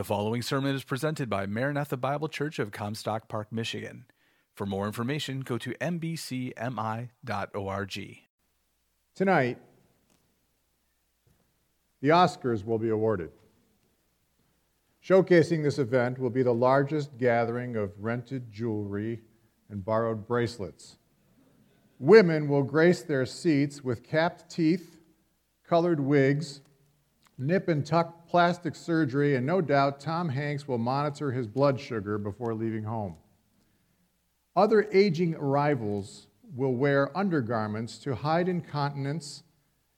The following sermon is presented by Maranatha Bible Church of Comstock Park, Michigan. For more information, go to mbcmi.org. Tonight, the Oscars will be awarded. Showcasing this event will be the largest gathering of rented jewelry and borrowed bracelets. Women will grace their seats with capped teeth, colored wigs, nip and tuck plastic surgery, and no doubt Tom Hanks will monitor his blood sugar before leaving home. Other aging arrivals will wear undergarments to hide incontinence,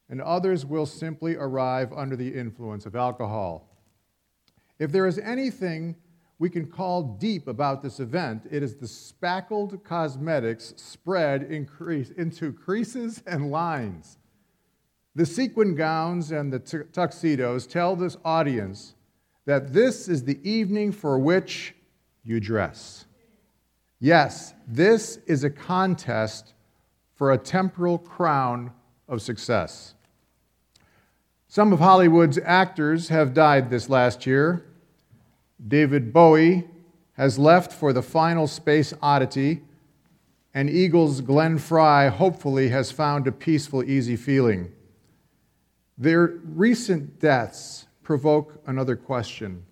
and others will simply arrive under the influence of alcohol. If there is anything we can call deep about this event, it is the spackled cosmetics spread into creases and lines. The sequin gowns and the tuxedos tell this audience that this is the evening for which you dress. Yes, this is a contest for a temporal crown of success. Some of Hollywood's actors have died this last year. David Bowie has left for the final space oddity, and Eagles Glenn Frey hopefully has found a peaceful, easy feeling. Their recent deaths provoke another question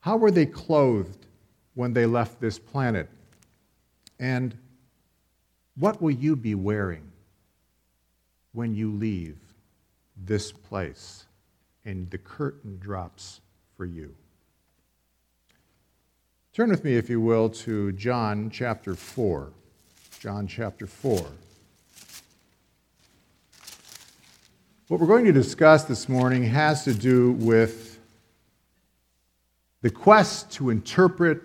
How were they clothed when they left this planet? And what will you be wearing when you leave this place and the curtain drops for you? Turn with me, if you will, to John chapter 4. John chapter 4. What we're going to discuss this morning has to do with the quest to interpret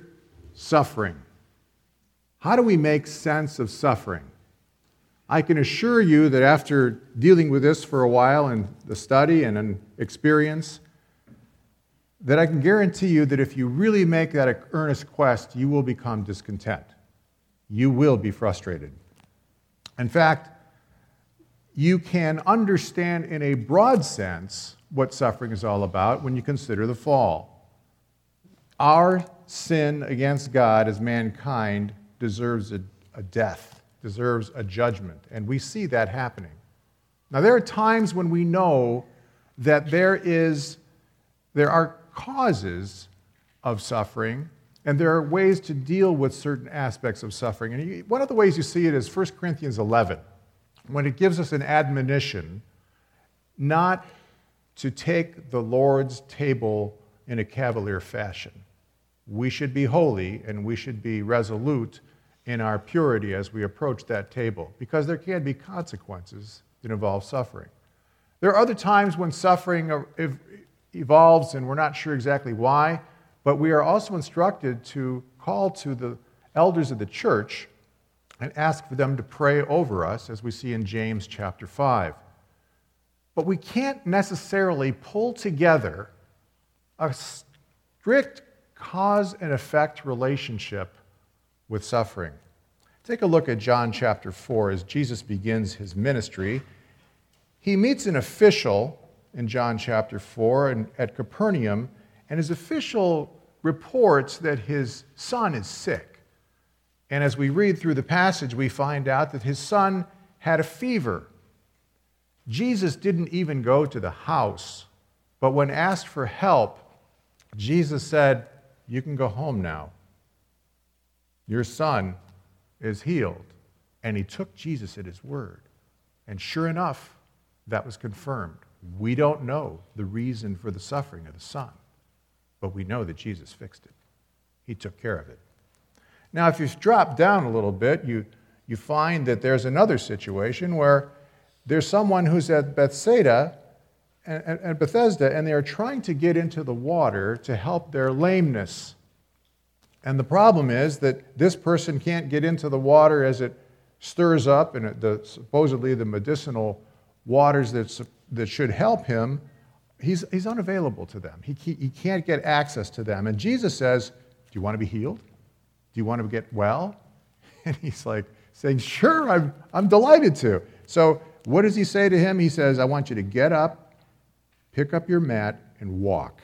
suffering. How do we make sense of suffering? I can assure you that after dealing with this for a while in the study and in experience, that I can guarantee you that if you really make that earnest quest, you will become discontent. You will be frustrated. In fact, you can understand in a broad sense what suffering is all about when you consider the fall. Our sin against God as mankind deserves a, a death, deserves a judgment, and we see that happening. Now, there are times when we know that there, is, there are causes of suffering, and there are ways to deal with certain aspects of suffering. And one of the ways you see it is 1 Corinthians 11 when it gives us an admonition not to take the Lord's table in a cavalier fashion. We should be holy and we should be resolute in our purity as we approach that table because there can be consequences that involve suffering. There are other times when suffering evolves and we're not sure exactly why, but we are also instructed to call to the elders of the church and ask for them to pray over us, as we see in James chapter 5. But we can't necessarily pull together a strict cause and effect relationship with suffering. Take a look at John chapter 4 as Jesus begins his ministry. He meets an official in John chapter 4 and at Capernaum, and his official reports that his son is sick. And as we read through the passage, we find out that his son had a fever. Jesus didn't even go to the house, but when asked for help, Jesus said, You can go home now. Your son is healed. And he took Jesus at his word. And sure enough, that was confirmed. We don't know the reason for the suffering of the son, but we know that Jesus fixed it. He took care of it. Now, if you drop down a little bit, you, you find that there's another situation where there's someone who's at Bethsaida and, and, and Bethesda, and they are trying to get into the water to help their lameness. And the problem is that this person can't get into the water as it stirs up, and it, the, supposedly the medicinal waters that, that should help him, he's, he's unavailable to them. He, he can't get access to them. And Jesus says, Do you want to be healed? Do you want to get well? And he's like, saying, Sure, I'm, I'm delighted to. So, what does he say to him? He says, I want you to get up, pick up your mat, and walk.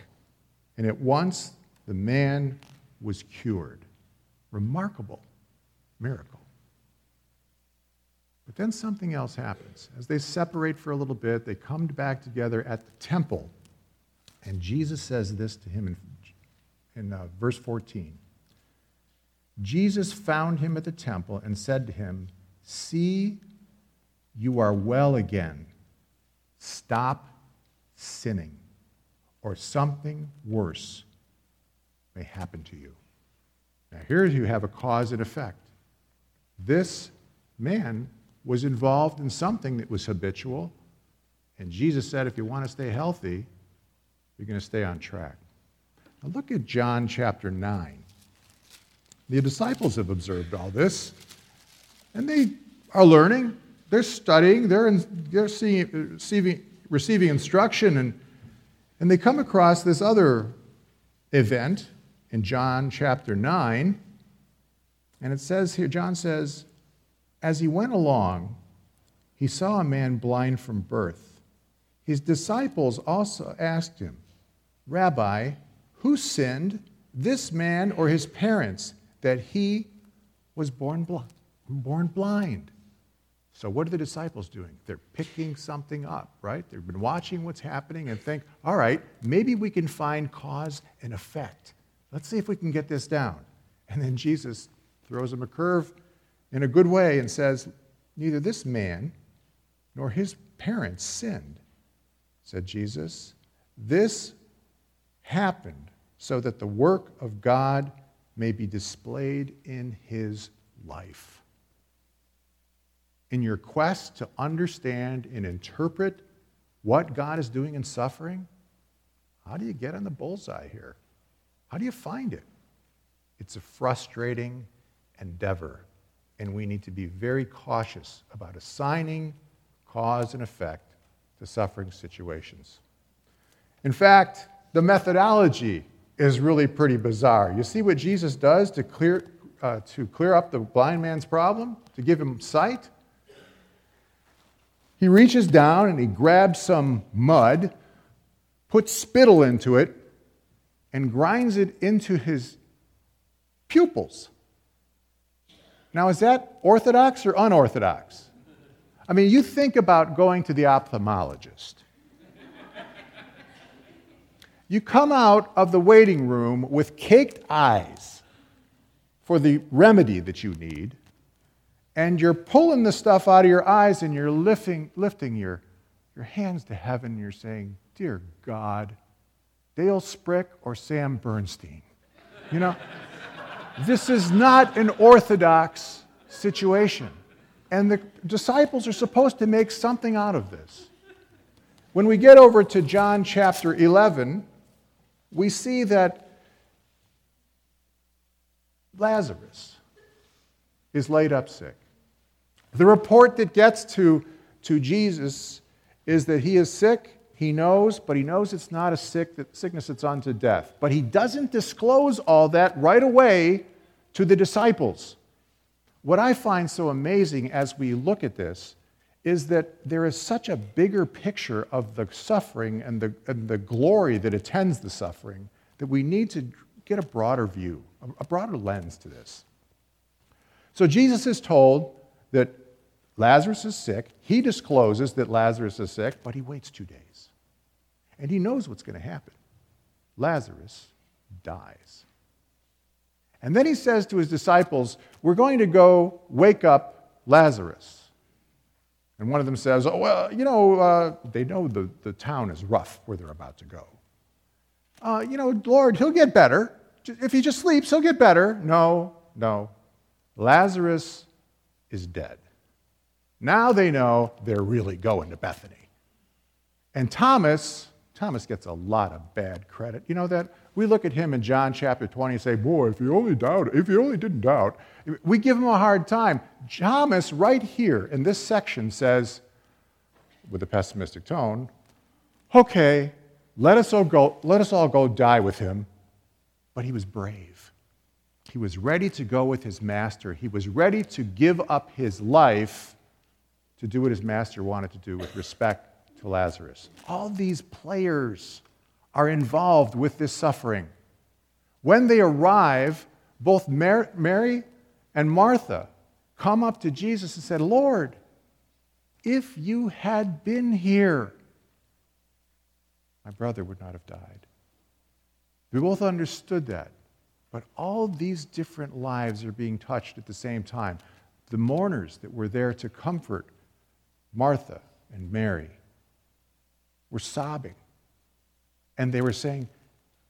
And at once the man was cured. Remarkable miracle. But then something else happens. As they separate for a little bit, they come back together at the temple. And Jesus says this to him in, in uh, verse 14 Jesus found him at the temple and said to him, See, you are well again. Stop sinning, or something worse may happen to you. Now, here you have a cause and effect. This man was involved in something that was habitual, and Jesus said, if you want to stay healthy, you're going to stay on track. Now, look at John chapter 9. The disciples have observed all this, and they are learning. They're studying, they're, in, they're seeing, receiving, receiving instruction, and, and they come across this other event in John chapter 9. And it says here, John says, as he went along, he saw a man blind from birth. His disciples also asked him, Rabbi, who sinned, this man or his parents, that he was born, bl- born blind? So, what are the disciples doing? They're picking something up, right? They've been watching what's happening and think, all right, maybe we can find cause and effect. Let's see if we can get this down. And then Jesus throws them a curve in a good way and says, Neither this man nor his parents sinned, said Jesus. This happened so that the work of God may be displayed in his life in your quest to understand and interpret what God is doing in suffering, how do you get on the bullseye here? How do you find it? It's a frustrating endeavor, and we need to be very cautious about assigning cause and effect to suffering situations. In fact, the methodology is really pretty bizarre. You see what Jesus does to clear, uh, to clear up the blind man's problem, to give him sight? He reaches down and he grabs some mud, puts spittle into it, and grinds it into his pupils. Now, is that orthodox or unorthodox? I mean, you think about going to the ophthalmologist. You come out of the waiting room with caked eyes for the remedy that you need, and you're pulling the stuff out of your eyes and you're lifting, lifting your, your hands to heaven and you're saying, Dear God, Dale Sprick or Sam Bernstein. You know, this is not an orthodox situation. And the disciples are supposed to make something out of this. When we get over to John chapter 11, we see that Lazarus is laid up sick. The report that gets to, to Jesus is that he is sick. He knows, but he knows it's not a sick, sickness that's unto death. But he doesn't disclose all that right away to the disciples. What I find so amazing as we look at this is that there is such a bigger picture of the suffering and the, and the glory that attends the suffering that we need to get a broader view, a broader lens to this. So Jesus is told that Lazarus is sick. He discloses that Lazarus is sick, but he waits two days. And he knows what's going to happen. Lazarus dies. And then he says to his disciples, We're going to go wake up Lazarus. And one of them says, Oh, well, you know, uh, they know the, the town is rough where they're about to go. Uh, you know, Lord, he'll get better. If he just sleeps, he'll get better. No, no. Lazarus is dead. Now they know they're really going to Bethany. And Thomas, Thomas gets a lot of bad credit. You know that? We look at him in John chapter 20 and say, Boy, if you only doubt, if you only didn't doubt, we give him a hard time. Thomas, right here in this section, says, with a pessimistic tone, okay, let us all go, let us all go die with him. But he was brave. He was ready to go with his master. He was ready to give up his life to do what his master wanted to do with respect to Lazarus. All these players are involved with this suffering. When they arrive, both Mary and Martha come up to Jesus and said, Lord, if you had been here, my brother would not have died. We both understood that. But all these different lives are being touched at the same time. The mourners that were there to comfort Martha and Mary were sobbing. And they were saying,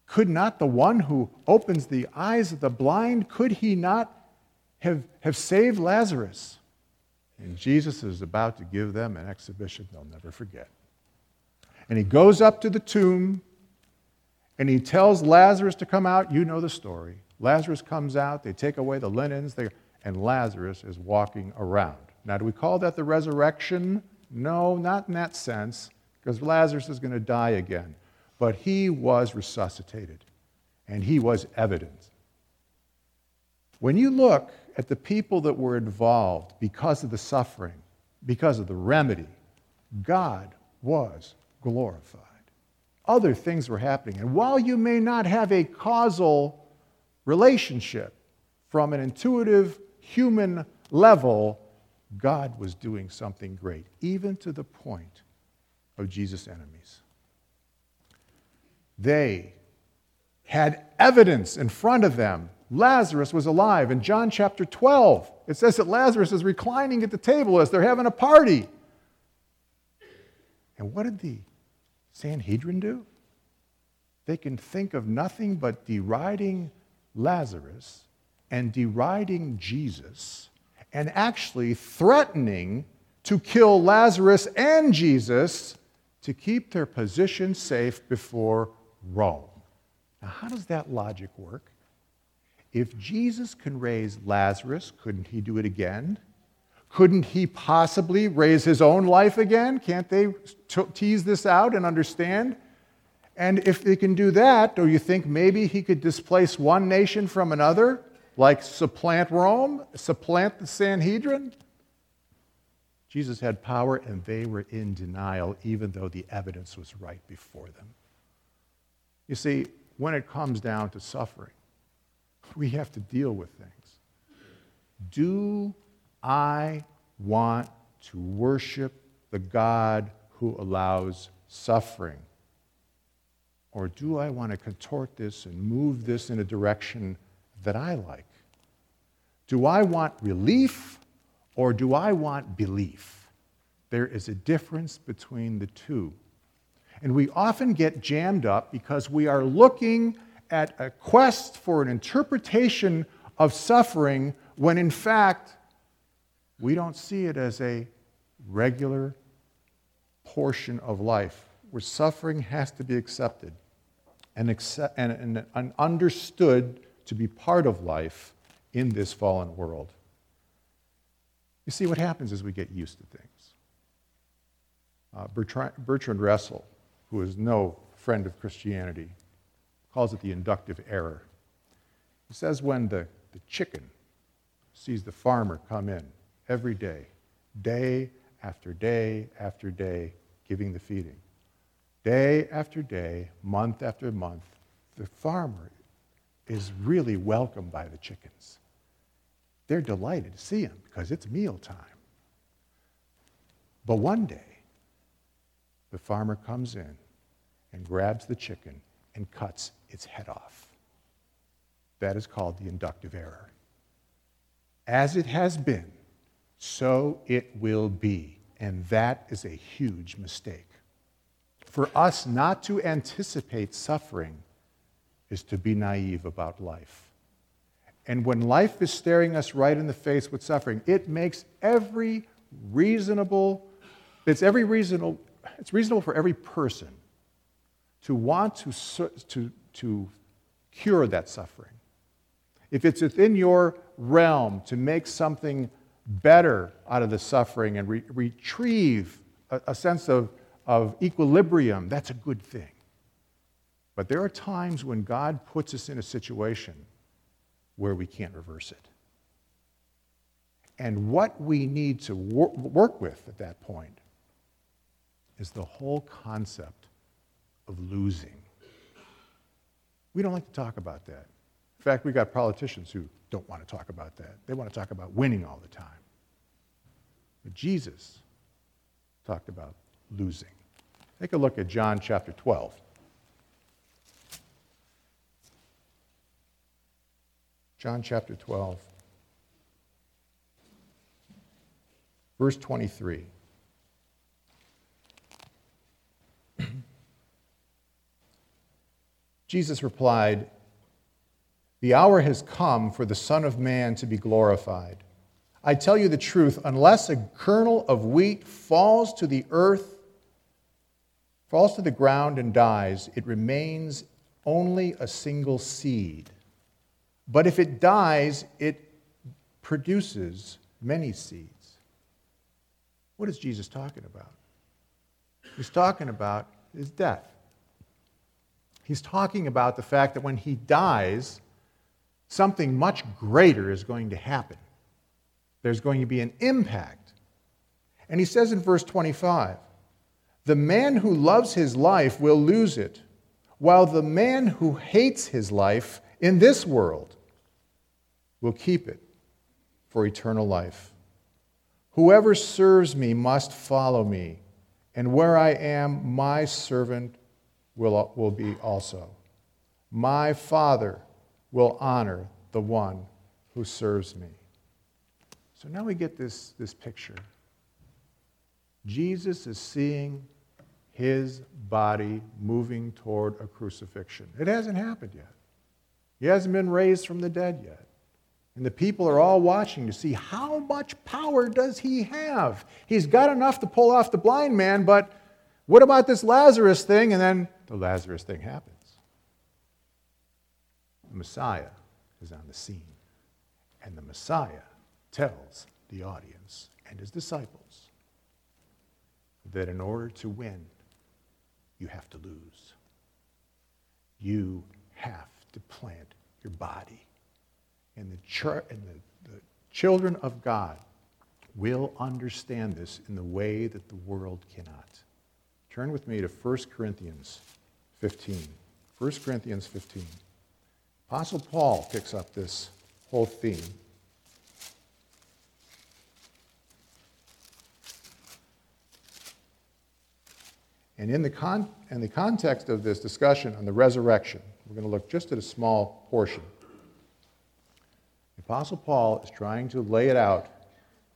Could not the one who opens the eyes of the blind, could he not have, have saved Lazarus? And Jesus is about to give them an exhibition they'll never forget. And he goes up to the tomb and he tells Lazarus to come out. You know the story. Lazarus comes out, they take away the linens, they, and Lazarus is walking around. Now, do we call that the resurrection? No, not in that sense, because Lazarus is going to die again. But he was resuscitated, and he was evident. When you look at the people that were involved because of the suffering, because of the remedy, God was glorified. Other things were happening. And while you may not have a causal relationship from an intuitive human level, God was doing something great, even to the point of Jesus' enemies. They had evidence in front of them. Lazarus was alive. In John chapter 12, it says that Lazarus is reclining at the table as they're having a party. And what did the Sanhedrin do? They can think of nothing but deriding Lazarus and deriding Jesus and actually threatening to kill Lazarus and Jesus to keep their position safe before Rome. Now, how does that logic work? If Jesus can raise Lazarus, couldn't he do it again? Couldn't he possibly raise his own life again? Can't they tease this out and understand? And if they can do that, do you think maybe he could displace one nation from another, like supplant Rome, supplant the Sanhedrin? Jesus had power, and they were in denial, even though the evidence was right before them. You see, when it comes down to suffering, we have to deal with things. Do I want to worship the God who allows suffering? Or do I want to contort this and move this in a direction that I like? Do I want relief or do I want belief? There is a difference between the two. And we often get jammed up because we are looking at a quest for an interpretation of suffering when in fact we don't see it as a regular portion of life where suffering has to be accepted and, accept, and, and, and understood to be part of life in this fallen world. You see, what happens is we get used to things. Uh, Bertrand, Bertrand Russell, who is no friend of Christianity, calls it the inductive error. He says when the, the chicken sees the farmer come in every day, day after day after day, giving the feeding, Day after day, month after month, the farmer is really welcomed by the chickens. They're delighted to see him because it's mealtime. But one day, the farmer comes in and grabs the chicken and cuts its head off. That is called the inductive error. As it has been, so it will be. And that is a huge mistake. For us not to anticipate suffering is to be naive about life. And when life is staring us right in the face with suffering, it makes every reasonable, it's every reasonable, it's reasonable for every person to want to, to, to cure that suffering. If it's within your realm to make something better out of the suffering and re- retrieve a, a sense of of equilibrium, that's a good thing. But there are times when God puts us in a situation where we can't reverse it. And what we need to wor- work with at that point is the whole concept of losing. We don't like to talk about that. In fact, we've got politicians who don't want to talk about that. They want to talk about winning all the time. But Jesus talked about losing. Take a look at John chapter 12. John chapter 12, verse 23. Jesus replied, The hour has come for the Son of Man to be glorified. I tell you the truth, unless a kernel of wheat falls to the earth, falls to the ground and dies, it remains only a single seed. But if it dies, it produces many seeds. What is Jesus talking about? He's talking about his death. He's talking about the fact that when he dies, something much greater is going to happen. There's going to be an impact. And he says in verse 25, the man who loves his life will lose it, while the man who hates his life in this world will keep it for eternal life. Whoever serves me must follow me, and where I am, my servant will, will be also. My Father will honor the one who serves me. So now we get this, this picture. Jesus is seeing his body moving toward a crucifixion. It hasn't happened yet. He hasn't been raised from the dead yet. And the people are all watching to see how much power does he have? He's got enough to pull off the blind man, but what about this Lazarus thing? And then the Lazarus thing happens. The Messiah is on the scene. And the Messiah tells the audience and his disciples that in order to win, you have to lose. You have to plant your body. And the, and the, the children of God will understand this in the way that the world cannot. Turn with me to 1 Corinthians 15. 1 Corinthians 15. Apostle Paul picks up this whole theme. And in the, con- in the context of this discussion on the resurrection, we're going to look just at a small portion. The Apostle Paul is trying to lay it out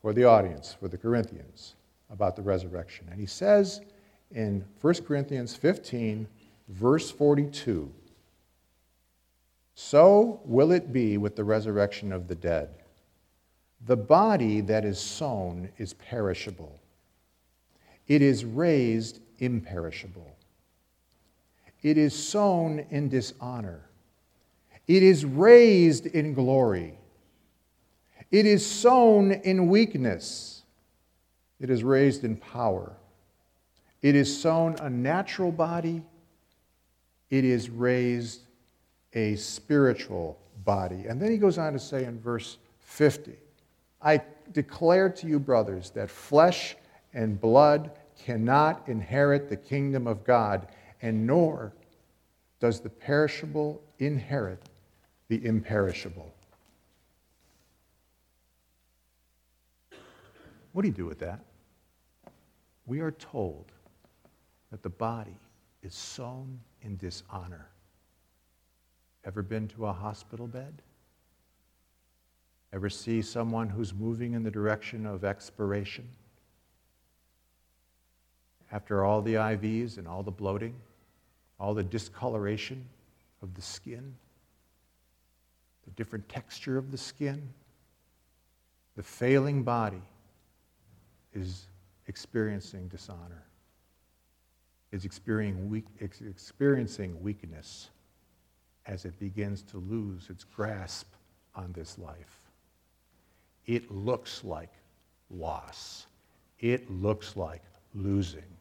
for the audience, for the Corinthians, about the resurrection. And he says in 1 Corinthians 15, verse 42 So will it be with the resurrection of the dead. The body that is sown is perishable, it is raised imperishable. It is sown in dishonor, it is raised in glory. It is sown in weakness, it is raised in power. It is sown a natural body, it is raised a spiritual body. And then he goes on to say in verse 50 I declare to you, brothers, that flesh and blood cannot inherit the kingdom of God, and nor does the perishable inherit the imperishable. What do you do with that? We are told that the body is sown in dishonor. Ever been to a hospital bed? Ever see someone who's moving in the direction of expiration? After all the IVs and all the bloating, all the discoloration of the skin, the different texture of the skin, the failing body is experiencing dishonor is experiencing, weakness as it begins to lose its grasp on this life. It looks like loss. It looks like losing.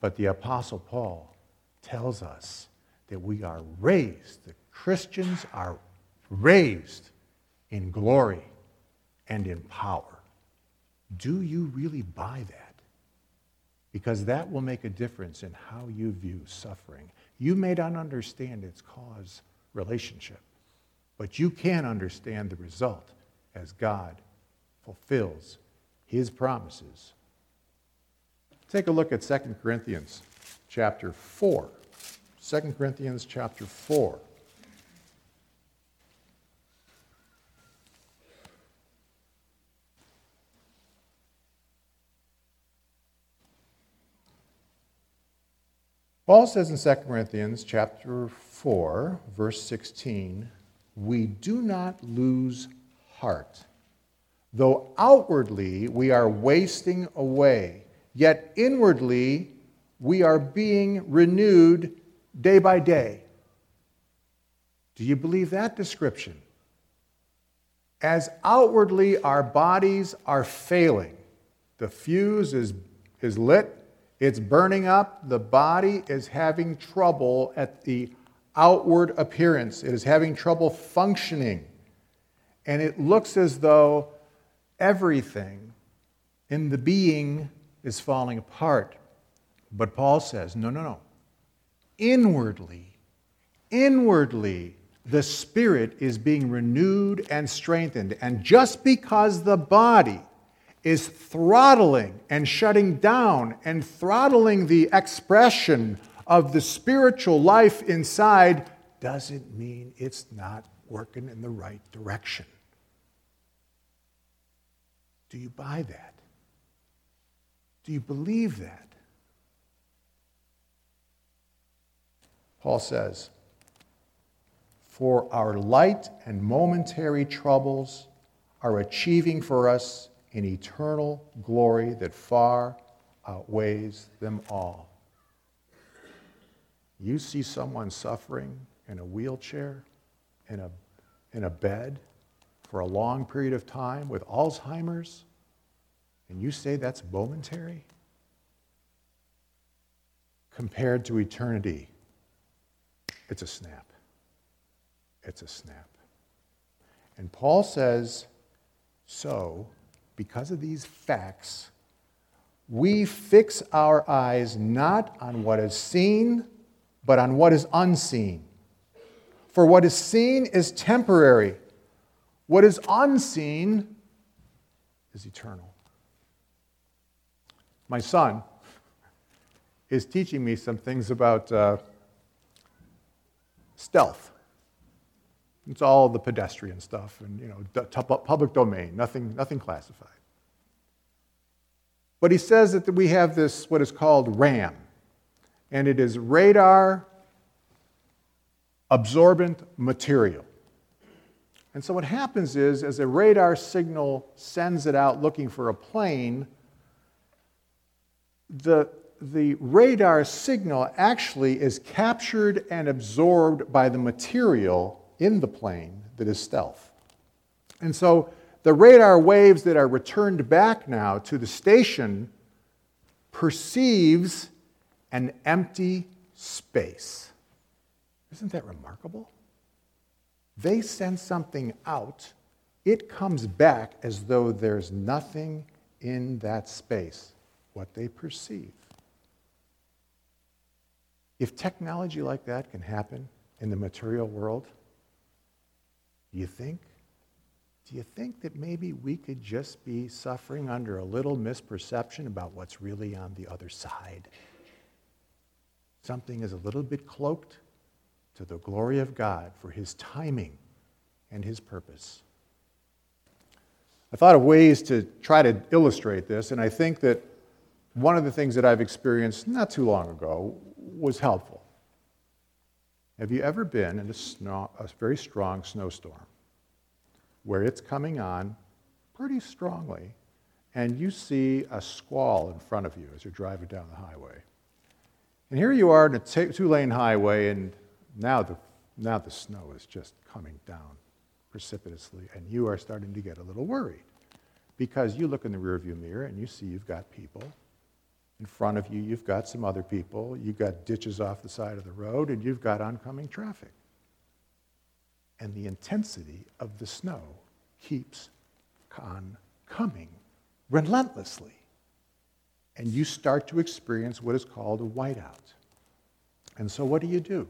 But the Apostle Paul tells us that we are raised, the Christians are raised in glory and in power. Do you really buy that? Because that will make a difference in how you view suffering. You may not understand its cause relationship. But you can understand the result as God fulfills his promises. Take a look at 2 Corinthians chapter 4. 2 Corinthians chapter 4. Paul says in 2 Corinthians chapter 4, verse 16, we do not lose heart. Though outwardly we are wasting away, yet inwardly we are being renewed day by day. Do you believe that description? As outwardly our bodies are failing, the fuse is, is lit, it's burning up, the body is having trouble at the outward appearance, it is having trouble functioning. And it looks as though everything in the being is falling apart. But Paul says, no, no, no. Inwardly, inwardly, the spirit is being renewed and strengthened. And just because the body is throttling and shutting down and throttling the expression of the spiritual life inside doesn't mean it's not working in the right direction. Do you buy that? Do you believe that? Paul says, For our light and momentary troubles are achieving for us an eternal glory that far outweighs them all. You see someone suffering in a wheelchair, in a, in a bed for a long period of time with Alzheimer's, and you say that's momentary? Compared to eternity, it's a snap. It's a snap. And Paul says, so, because of these facts, we fix our eyes not on what is seen, but on what is unseen. For what is seen is temporary, what is unseen is eternal. My son is teaching me some things about uh, stealth. It's all the pedestrian stuff and you know public domain, nothing, nothing classified. But he says that we have this what is called RAM, and it is radar absorbent material. And so what happens is, as a radar signal sends it out looking for a plane, the, the radar signal actually is captured and absorbed by the material in the plane that is stealth. And so the radar waves that are returned back now to the station perceives an empty space. Isn't that remarkable? They send something out, it comes back as though there's nothing in that space, what they perceive. If technology like that can happen in the material world, do you think? Do you think that maybe we could just be suffering under a little misperception about what's really on the other side? Something is a little bit cloaked to the glory of God for his timing and his purpose. I thought of ways to try to illustrate this, and I think that one of the things that I've experienced not too long ago was helpful. Have you ever been in a, snow, a very strong snowstorm where it's coming on pretty strongly, and you see a squall in front of you as you're driving down the highway? And here you are in a two lane highway, and now the, now the snow is just coming down precipitously, and you are starting to get a little worried because you look in the rearview mirror and you see you've got people. In front of you, you've got some other people. You've got ditches off the side of the road, and you've got oncoming traffic. And the intensity of the snow keeps on coming relentlessly. And you start to experience what is called a whiteout. And so, what do you do?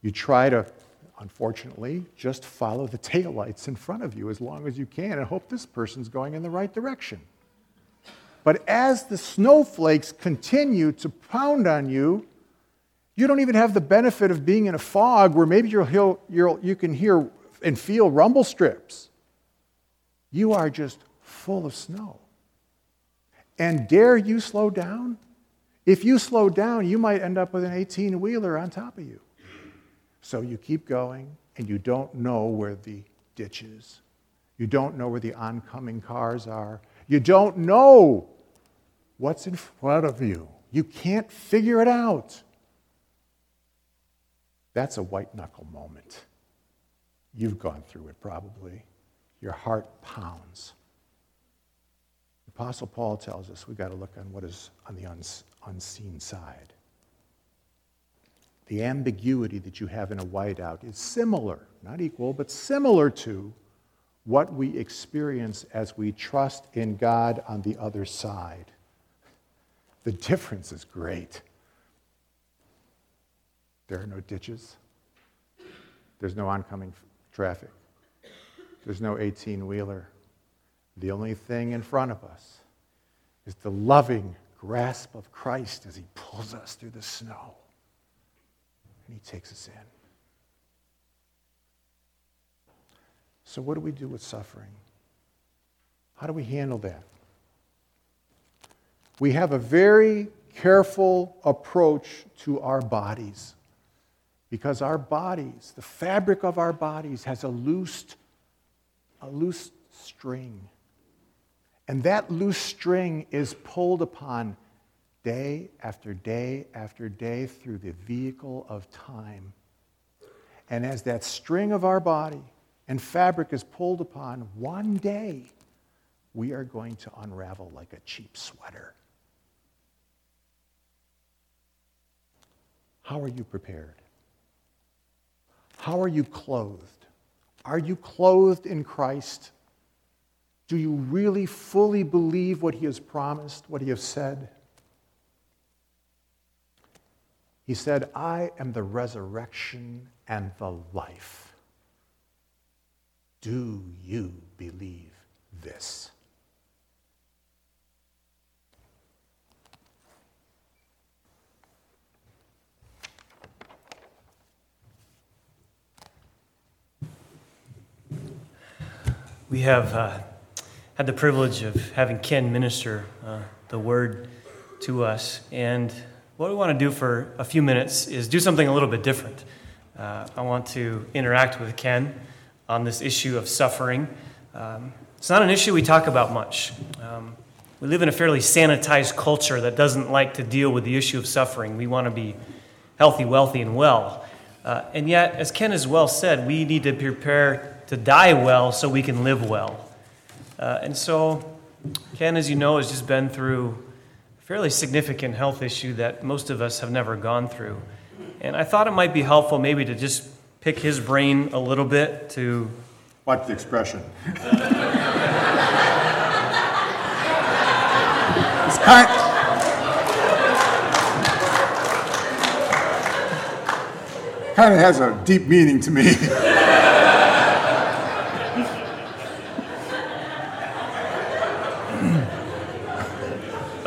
You try to unfortunately, just follow the taillights in front of you as long as you can and hope this person's going in the right direction. But as the snowflakes continue to pound on you, you don't even have the benefit of being in a fog where maybe you'll, you'll, you can hear and feel rumble strips. You are just full of snow. And dare you slow down? If you slow down, you might end up with an 18 wheeler on top of you. So you keep going, and you don't know where the ditch is. You don't know where the oncoming cars are. You don't know what's in front of you. You can't figure it out. That's a white knuckle moment. You've gone through it probably. Your heart pounds. The Apostle Paul tells us we've got to look on what is on the uns- unseen side. The ambiguity that you have in a whiteout is similar, not equal, but similar to what we experience as we trust in God on the other side. The difference is great. There are no ditches. There's no oncoming traffic. There's no 18 wheeler. The only thing in front of us is the loving grasp of Christ as he pulls us through the snow and he takes us in. So, what do we do with suffering? How do we handle that? We have a very careful approach to our bodies because our bodies, the fabric of our bodies, has a loose, a loose string. And that loose string is pulled upon day after day after day through the vehicle of time. And as that string of our body and fabric is pulled upon, one day we are going to unravel like a cheap sweater. How are you prepared? How are you clothed? Are you clothed in Christ? Do you really fully believe what he has promised, what he has said? He said, I am the resurrection and the life. Do you believe this? We have uh, had the privilege of having Ken minister uh, the word to us. And what we want to do for a few minutes is do something a little bit different. Uh, I want to interact with Ken on this issue of suffering. Um, it's not an issue we talk about much. Um, we live in a fairly sanitized culture that doesn't like to deal with the issue of suffering. We want to be healthy, wealthy, and well. Uh, and yet, as Ken has well said, we need to prepare to die well so we can live well. Uh, and so, Ken, as you know, has just been through a fairly significant health issue that most of us have never gone through. And I thought it might be helpful maybe to just pick his brain a little bit to. Watch the expression. it's kind, kind of has a deep meaning to me.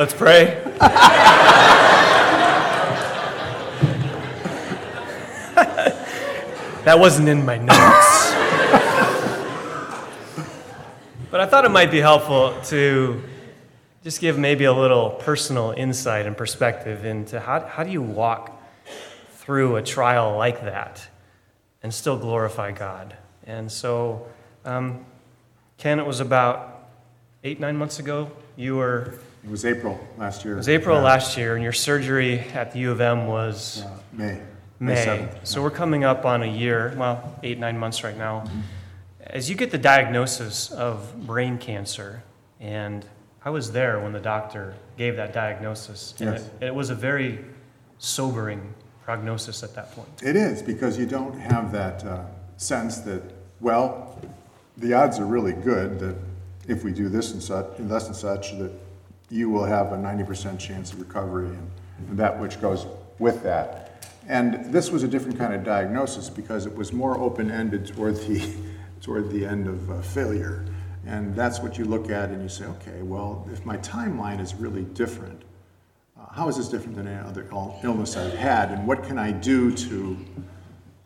Let's pray. that wasn't in my notes. but I thought it might be helpful to just give maybe a little personal insight and perspective into how, how do you walk through a trial like that and still glorify God. And so, um, Ken, it was about eight, nine months ago. You were it was April last year. It was April yeah. last year, and your surgery at the U of M was uh, May. May. May so we're coming up on a year, well, eight, nine months right now. Mm-hmm. As you get the diagnosis of brain cancer, and I was there when the doctor gave that diagnosis, and yes. it, it was a very sobering prognosis at that point. It is, because you don't have that uh, sense that, well, the odds are really good that if we do this and such, and thus and such, that you will have a 90% chance of recovery and, and that which goes with that. And this was a different kind of diagnosis because it was more open-ended toward the, toward the end of uh, failure. And that's what you look at and you say, okay, well, if my timeline is really different, uh, how is this different than any other illness I've had? And what can I do to,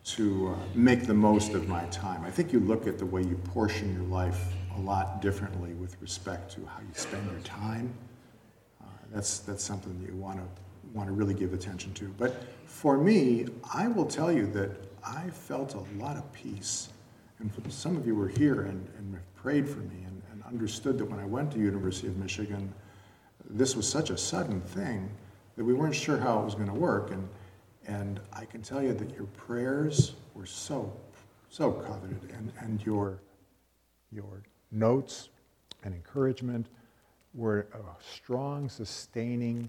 to uh, make the most of my time? I think you look at the way you portion your life a lot differently with respect to how you spend your time. That's, that's something that you want to want to really give attention to. But for me, I will tell you that I felt a lot of peace. And some of you were here and, and prayed for me and, and understood that when I went to University of Michigan, this was such a sudden thing that we weren't sure how it was going to work. And, and I can tell you that your prayers were so, so coveted, and, and your, your notes and encouragement were a strong, sustaining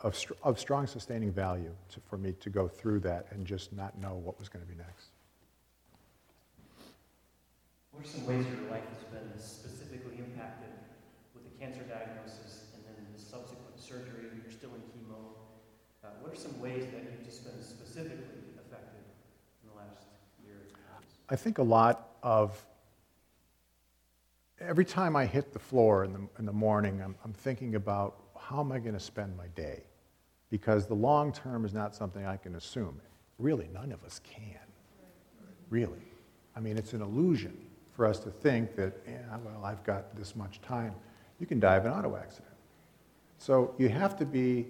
of, of strong sustaining value to, for me to go through that and just not know what was going to be next. What are some ways your life has been specifically impacted with the cancer diagnosis and then the subsequent surgery? You're still in chemo. Uh, what are some ways that you've just been specifically affected in the last year? I think a lot of every time I hit the floor in the, in the morning, I'm, I'm thinking about how am I going to spend my day? Because the long term is not something I can assume. Really, none of us can. Really. I mean, it's an illusion for us to think that, yeah, well, I've got this much time. You can die of an auto accident. So you have to be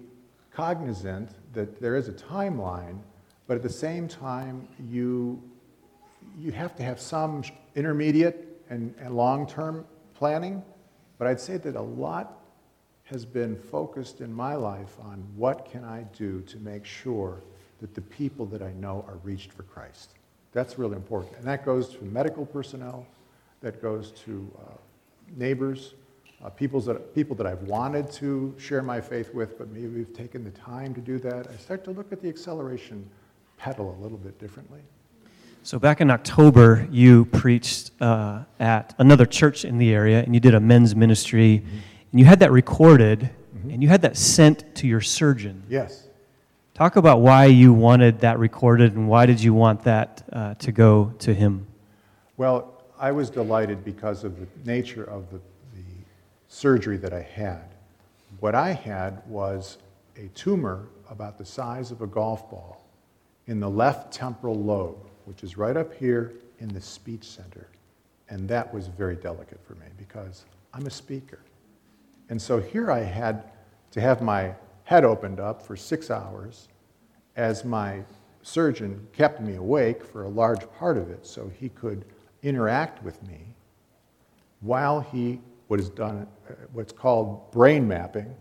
cognizant that there is a timeline, but at the same time, you, you have to have some intermediate and, and long term planning. But I'd say that a lot has been focused in my life on what can I do to make sure that the people that I know are reached for Christ. That's really important. And that goes to medical personnel, that goes to uh, neighbors, uh, people, that, people that I've wanted to share my faith with, but maybe we've taken the time to do that. I start to look at the acceleration pedal a little bit differently. So, back in October, you preached uh, at another church in the area, and you did a men's ministry. Mm-hmm and you had that recorded, mm-hmm. and you had that sent to your surgeon. Yes. Talk about why you wanted that recorded and why did you want that uh, to go to him? Well, I was delighted because of the nature of the, the surgery that I had. What I had was a tumor about the size of a golf ball in the left temporal lobe, which is right up here in the speech center. And that was very delicate for me because I'm a speaker. And so here I had to have my head opened up for six hours as my surgeon kept me awake for a large part of it so he could interact with me while he what is done uh, what's called brain mapping.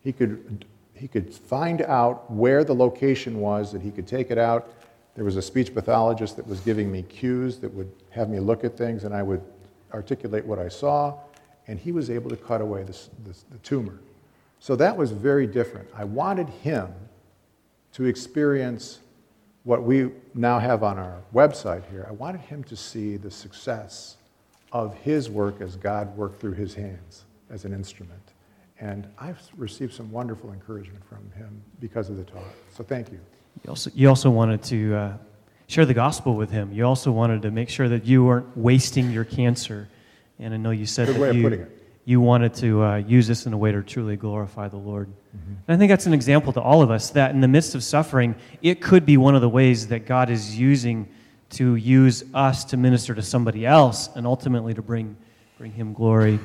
He could, he could find out where the location was that he could take it out. There was a speech pathologist that was giving me cues that would have me look at things, and I would articulate what I saw and he was able to cut away the tumor. So that was very different. I wanted him to experience what we now have on our website here. I wanted him to see the success of his work as God worked through his hands as an instrument. And I've received some wonderful encouragement from him because of the talk. So thank you. You also, you also wanted to uh, share the gospel with him. You also wanted to make sure that you weren't wasting your cancer and I know you said Good that you, you wanted to uh, use this in a way to truly glorify the Lord. Mm-hmm. And I think that's an example to all of us that in the midst of suffering, it could be one of the ways that God is using to use us to minister to somebody else and ultimately to bring, bring Him glory.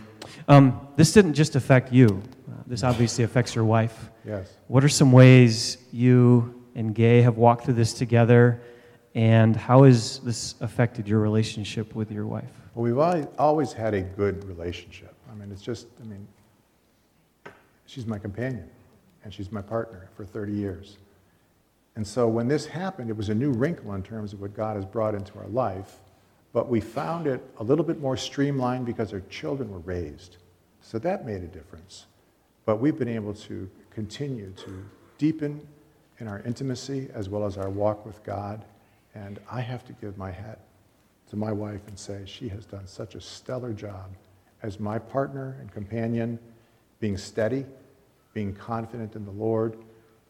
Um, this didn't just affect you, uh, this obviously affects your wife. Yes. What are some ways you and Gay have walked through this together, and how has this affected your relationship with your wife? Well, we've always had a good relationship. I mean, it's just, I mean, she's my companion and she's my partner for 30 years. And so when this happened, it was a new wrinkle in terms of what God has brought into our life, but we found it a little bit more streamlined because our children were raised. So that made a difference. But we've been able to continue to deepen in our intimacy as well as our walk with God. And I have to give my hat to my wife and say, She has done such a stellar job as my partner and companion, being steady, being confident in the Lord,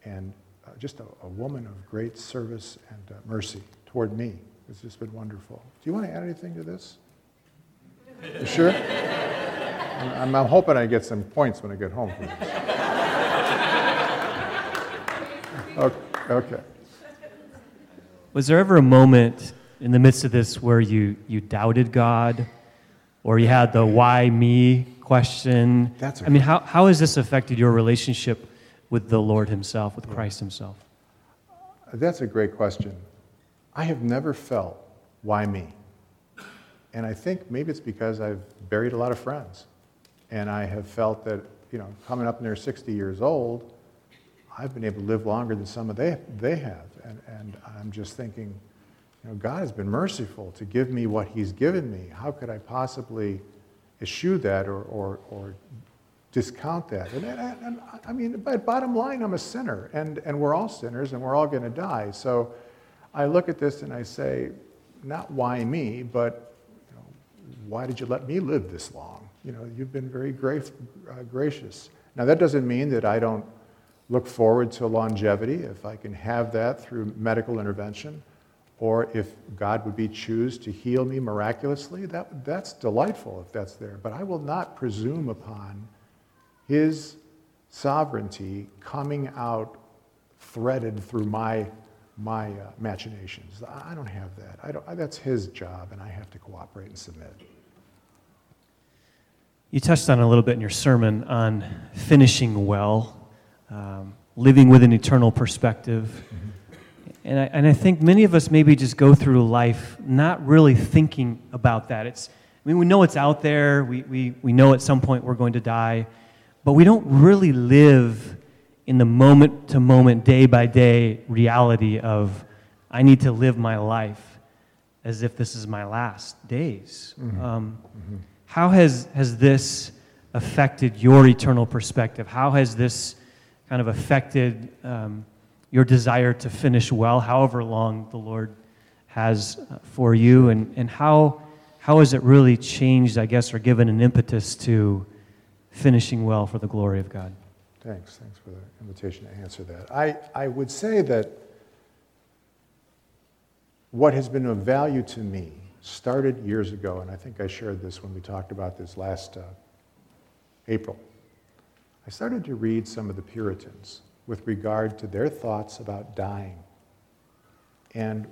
and uh, just a, a, woman of great service and uh, mercy toward me. It's just been wonderful. Do you want to add anything to this? You sure? I'm, I'm, hoping I get some points when I get home from this. Okay. okay. Was there ever a moment in the midst of this where you, you doubted God or you had the why me question? That's I mean, how, how has this affected your relationship with the Lord Himself, with Christ Himself? That's a great question. I have never felt why me. And I think maybe it's because I've buried a lot of friends. And I have felt that, you know, coming up near 60 years old, I've been able to live longer than some of they, they have. And, and I'm just thinking, you know, God has been merciful to give me what He's given me. How could I possibly eschew that or, or, or discount that? And, and, and I mean, but bottom line, I'm a sinner, and, and we're all sinners, and we're all going to die. So I look at this and I say, not why me, but you know, why did you let me live this long? You know, you've been very gra- uh, gracious. Now, that doesn't mean that I don't look forward to longevity if I can have that through medical intervention or if God would be choose to heal me miraculously, that, that's delightful if that's there. But I will not presume upon His sovereignty coming out threaded through my, my uh, machinations. I don't have that. I don't, I, that's His job, and I have to cooperate and submit. You touched on a little bit in your sermon on finishing well, um, living with an eternal perspective. And I, and I think many of us maybe just go through life not really thinking about that. It's, I mean, we know it's out there, we, we, we know at some point we're going to die, but we don't really live in the moment to moment, day by day reality of, I need to live my life as if this is my last days. Mm-hmm. Um, mm-hmm. How has, has this affected your eternal perspective? How has this kind of affected um, your desire to finish well, however long the Lord has uh, for you, and, and how, how has it really changed, I guess, or given an impetus to finishing well for the glory of God? Thanks. Thanks for the invitation to answer that. I, I would say that what has been of value to me started years ago, and I think I shared this when we talked about this last uh, April. I started to read some of the Puritans with regard to their thoughts about dying. And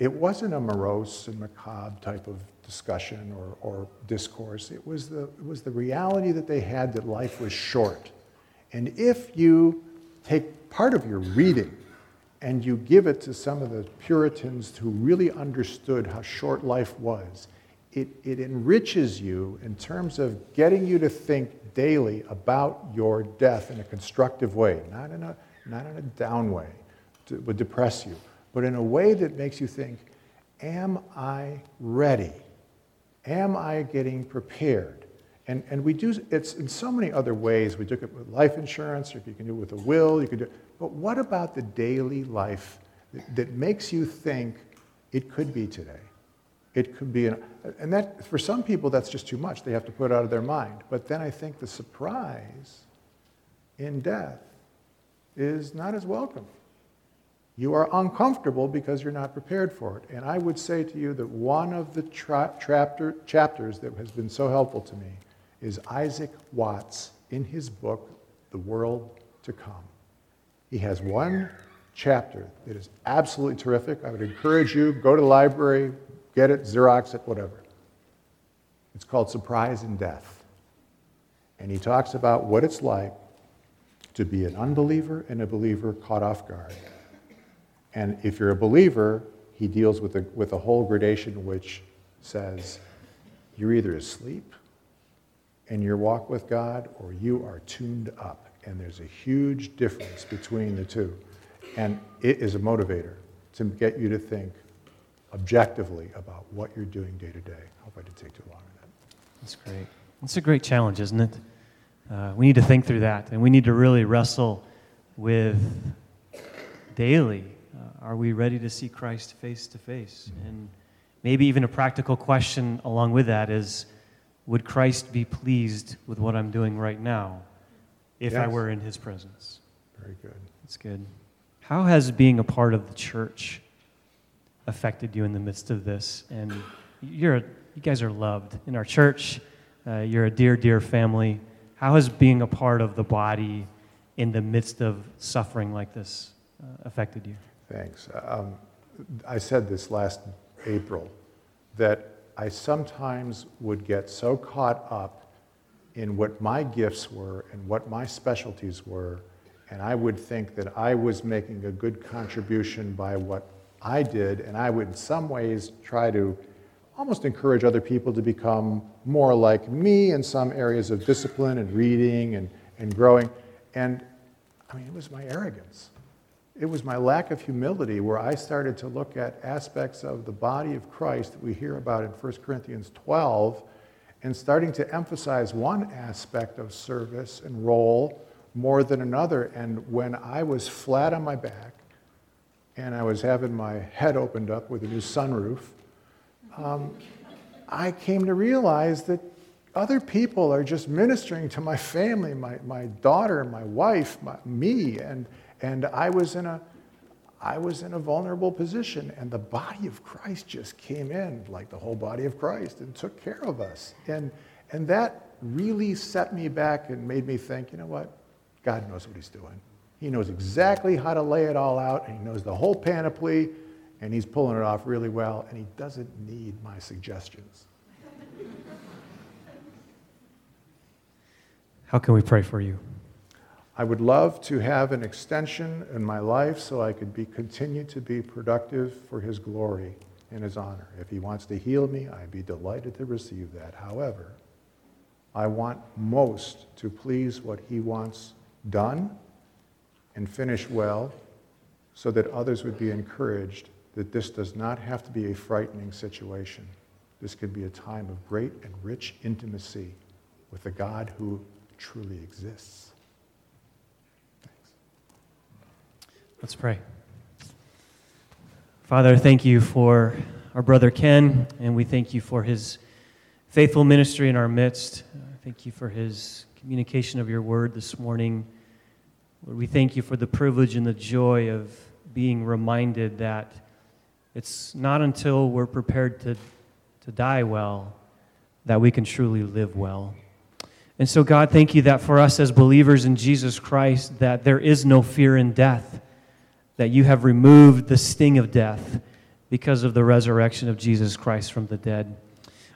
it wasn't a morose and macabre type of discussion or, or discourse. It was, the, it was the reality that they had that life was short. And if you take part of your reading and you give it to some of the Puritans who really understood how short life was, it, it enriches you in terms of getting you to think daily about your death in a constructive way, not in a, not in a down way that would depress you, but in a way that makes you think, am I ready? Am I getting prepared? And, and we do it's in so many other ways. We do it with life insurance, or you can do it with a will, you can do it. But what about the daily life that, that makes you think it could be today? It could be, an, and that for some people that's just too much. They have to put it out of their mind. But then I think the surprise in death is not as welcome. You are uncomfortable because you're not prepared for it. And I would say to you that one of the tra- chapter, chapters that has been so helpful to me is Isaac Watts in his book, The World to Come. He has one chapter that is absolutely terrific. I would encourage you, go to the library, Get it, Xerox it, whatever. It's called Surprise in Death. And he talks about what it's like to be an unbeliever and a believer caught off guard. And if you're a believer, he deals with a, with a whole gradation which says you're either asleep in your walk with God or you are tuned up. And there's a huge difference between the two. And it is a motivator to get you to think, objectively about what you're doing day to day. I hope I didn't take too long on that. That's great. It's a great challenge, isn't it? Uh, we need to think through that, and we need to really wrestle with daily. Uh, are we ready to see Christ face to face? Mm-hmm. And maybe even a practical question along with that is would Christ be pleased with what I'm doing right now if yes. I were in his presence? Very good. That's good. How has being a part of the church affected you in the midst of this? And you're, you guys are loved in our church. Uh, you're a dear, dear family. How has being a part of the body in the midst of suffering like this uh, affected you? Thanks. Um, I said this last April that I sometimes would get so caught up in what my gifts were and what my specialties were, and I would think that I was making a good contribution by what I did, and I would in some ways try to almost encourage other people to become more like me in some areas of discipline and reading and, and growing. And I mean, it was my arrogance. It was my lack of humility where I started to look at aspects of the body of Christ that we hear about in 1 Corinthians 12 and starting to emphasize one aspect of service and role more than another. And when I was flat on my back and I was having my head opened up with a new sunroof, um, I came to realize that other people are just ministering to my family, my, my daughter, my wife, my, me, and, and I was in a I was in a vulnerable position, and the body of Christ just came in, like the whole body of Christ, and took care of us. And, and that really set me back and made me think, you know what? God knows what He's doing. He knows exactly how to lay it all out, and He knows the whole panoply, and He's pulling it off really well, and He doesn't need my suggestions. How can we pray for you? I would love to have an extension in my life so I could be, continue to be productive for His glory and His honor. If He wants to heal me, I'd be delighted to receive that. However, I want most to please what He wants done and finish well so that others would be encouraged that this does not have to be a frightening situation. This could be a time of great and rich intimacy with the God who truly exists. Thanks. Let's pray. Father, thank you for our brother Ken, and we thank you for his faithful ministry in our midst. Thank you for his communication of your word this morning. Lord, we thank you for the privilege and the joy of being reminded that it's not until we're prepared to, to die well that we can truly live well. And so, God, thank you that for us as believers in Jesus Christ, that there is no fear in death, that you have removed the sting of death because of the resurrection of Jesus Christ from the dead.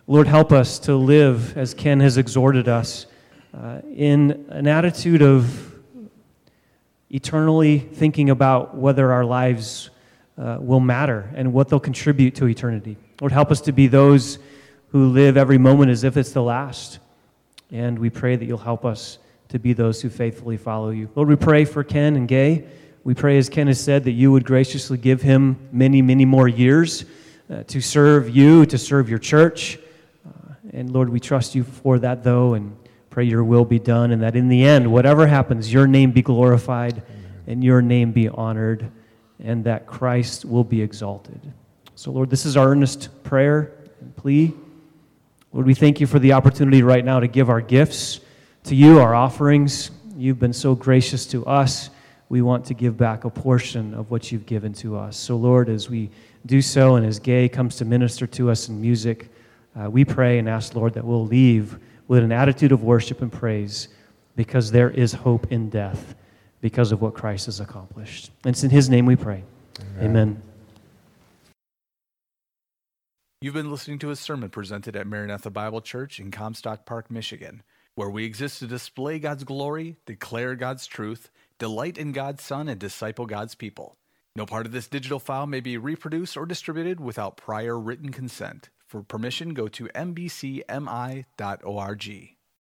Lord, help us to live, as Ken has exhorted us, uh, in an attitude of eternally thinking about whether our lives uh, will matter and what they'll contribute to eternity. Lord, help us to be those who live every moment as if it's the last and we pray that you'll help us to be those who faithfully follow you. Lord, we pray for Ken and Gay. We pray, as Ken has said, that you would graciously give him many, many more years uh, to serve you, to serve your church. Uh, and Lord, we trust you for that, though, and pray your will be done, and that in the end, whatever happens, your name be glorified Amen. and your name be honored, and that Christ will be exalted. So, Lord, this is our earnest prayer and plea. Lord, we thank you for the opportunity right now to give our gifts to you, our offerings. You've been so gracious to us. We want to give back a portion of what you've given to us. So, Lord, as we do so and as Gay comes to minister to us in music, uh, we pray and ask, Lord, that we'll leave with an attitude of worship and praise because there is hope in death because of what Christ has accomplished. And it's in his name we pray. Amen. Amen. You've been listening to a sermon presented at Maranatha Bible Church in Comstock Park, Michigan, where we exist to display God's glory, declare God's truth, delight in God's Son, and disciple God's people. No part of this digital file may be reproduced or distributed without prior written consent. For permission, go to mbcmi.org.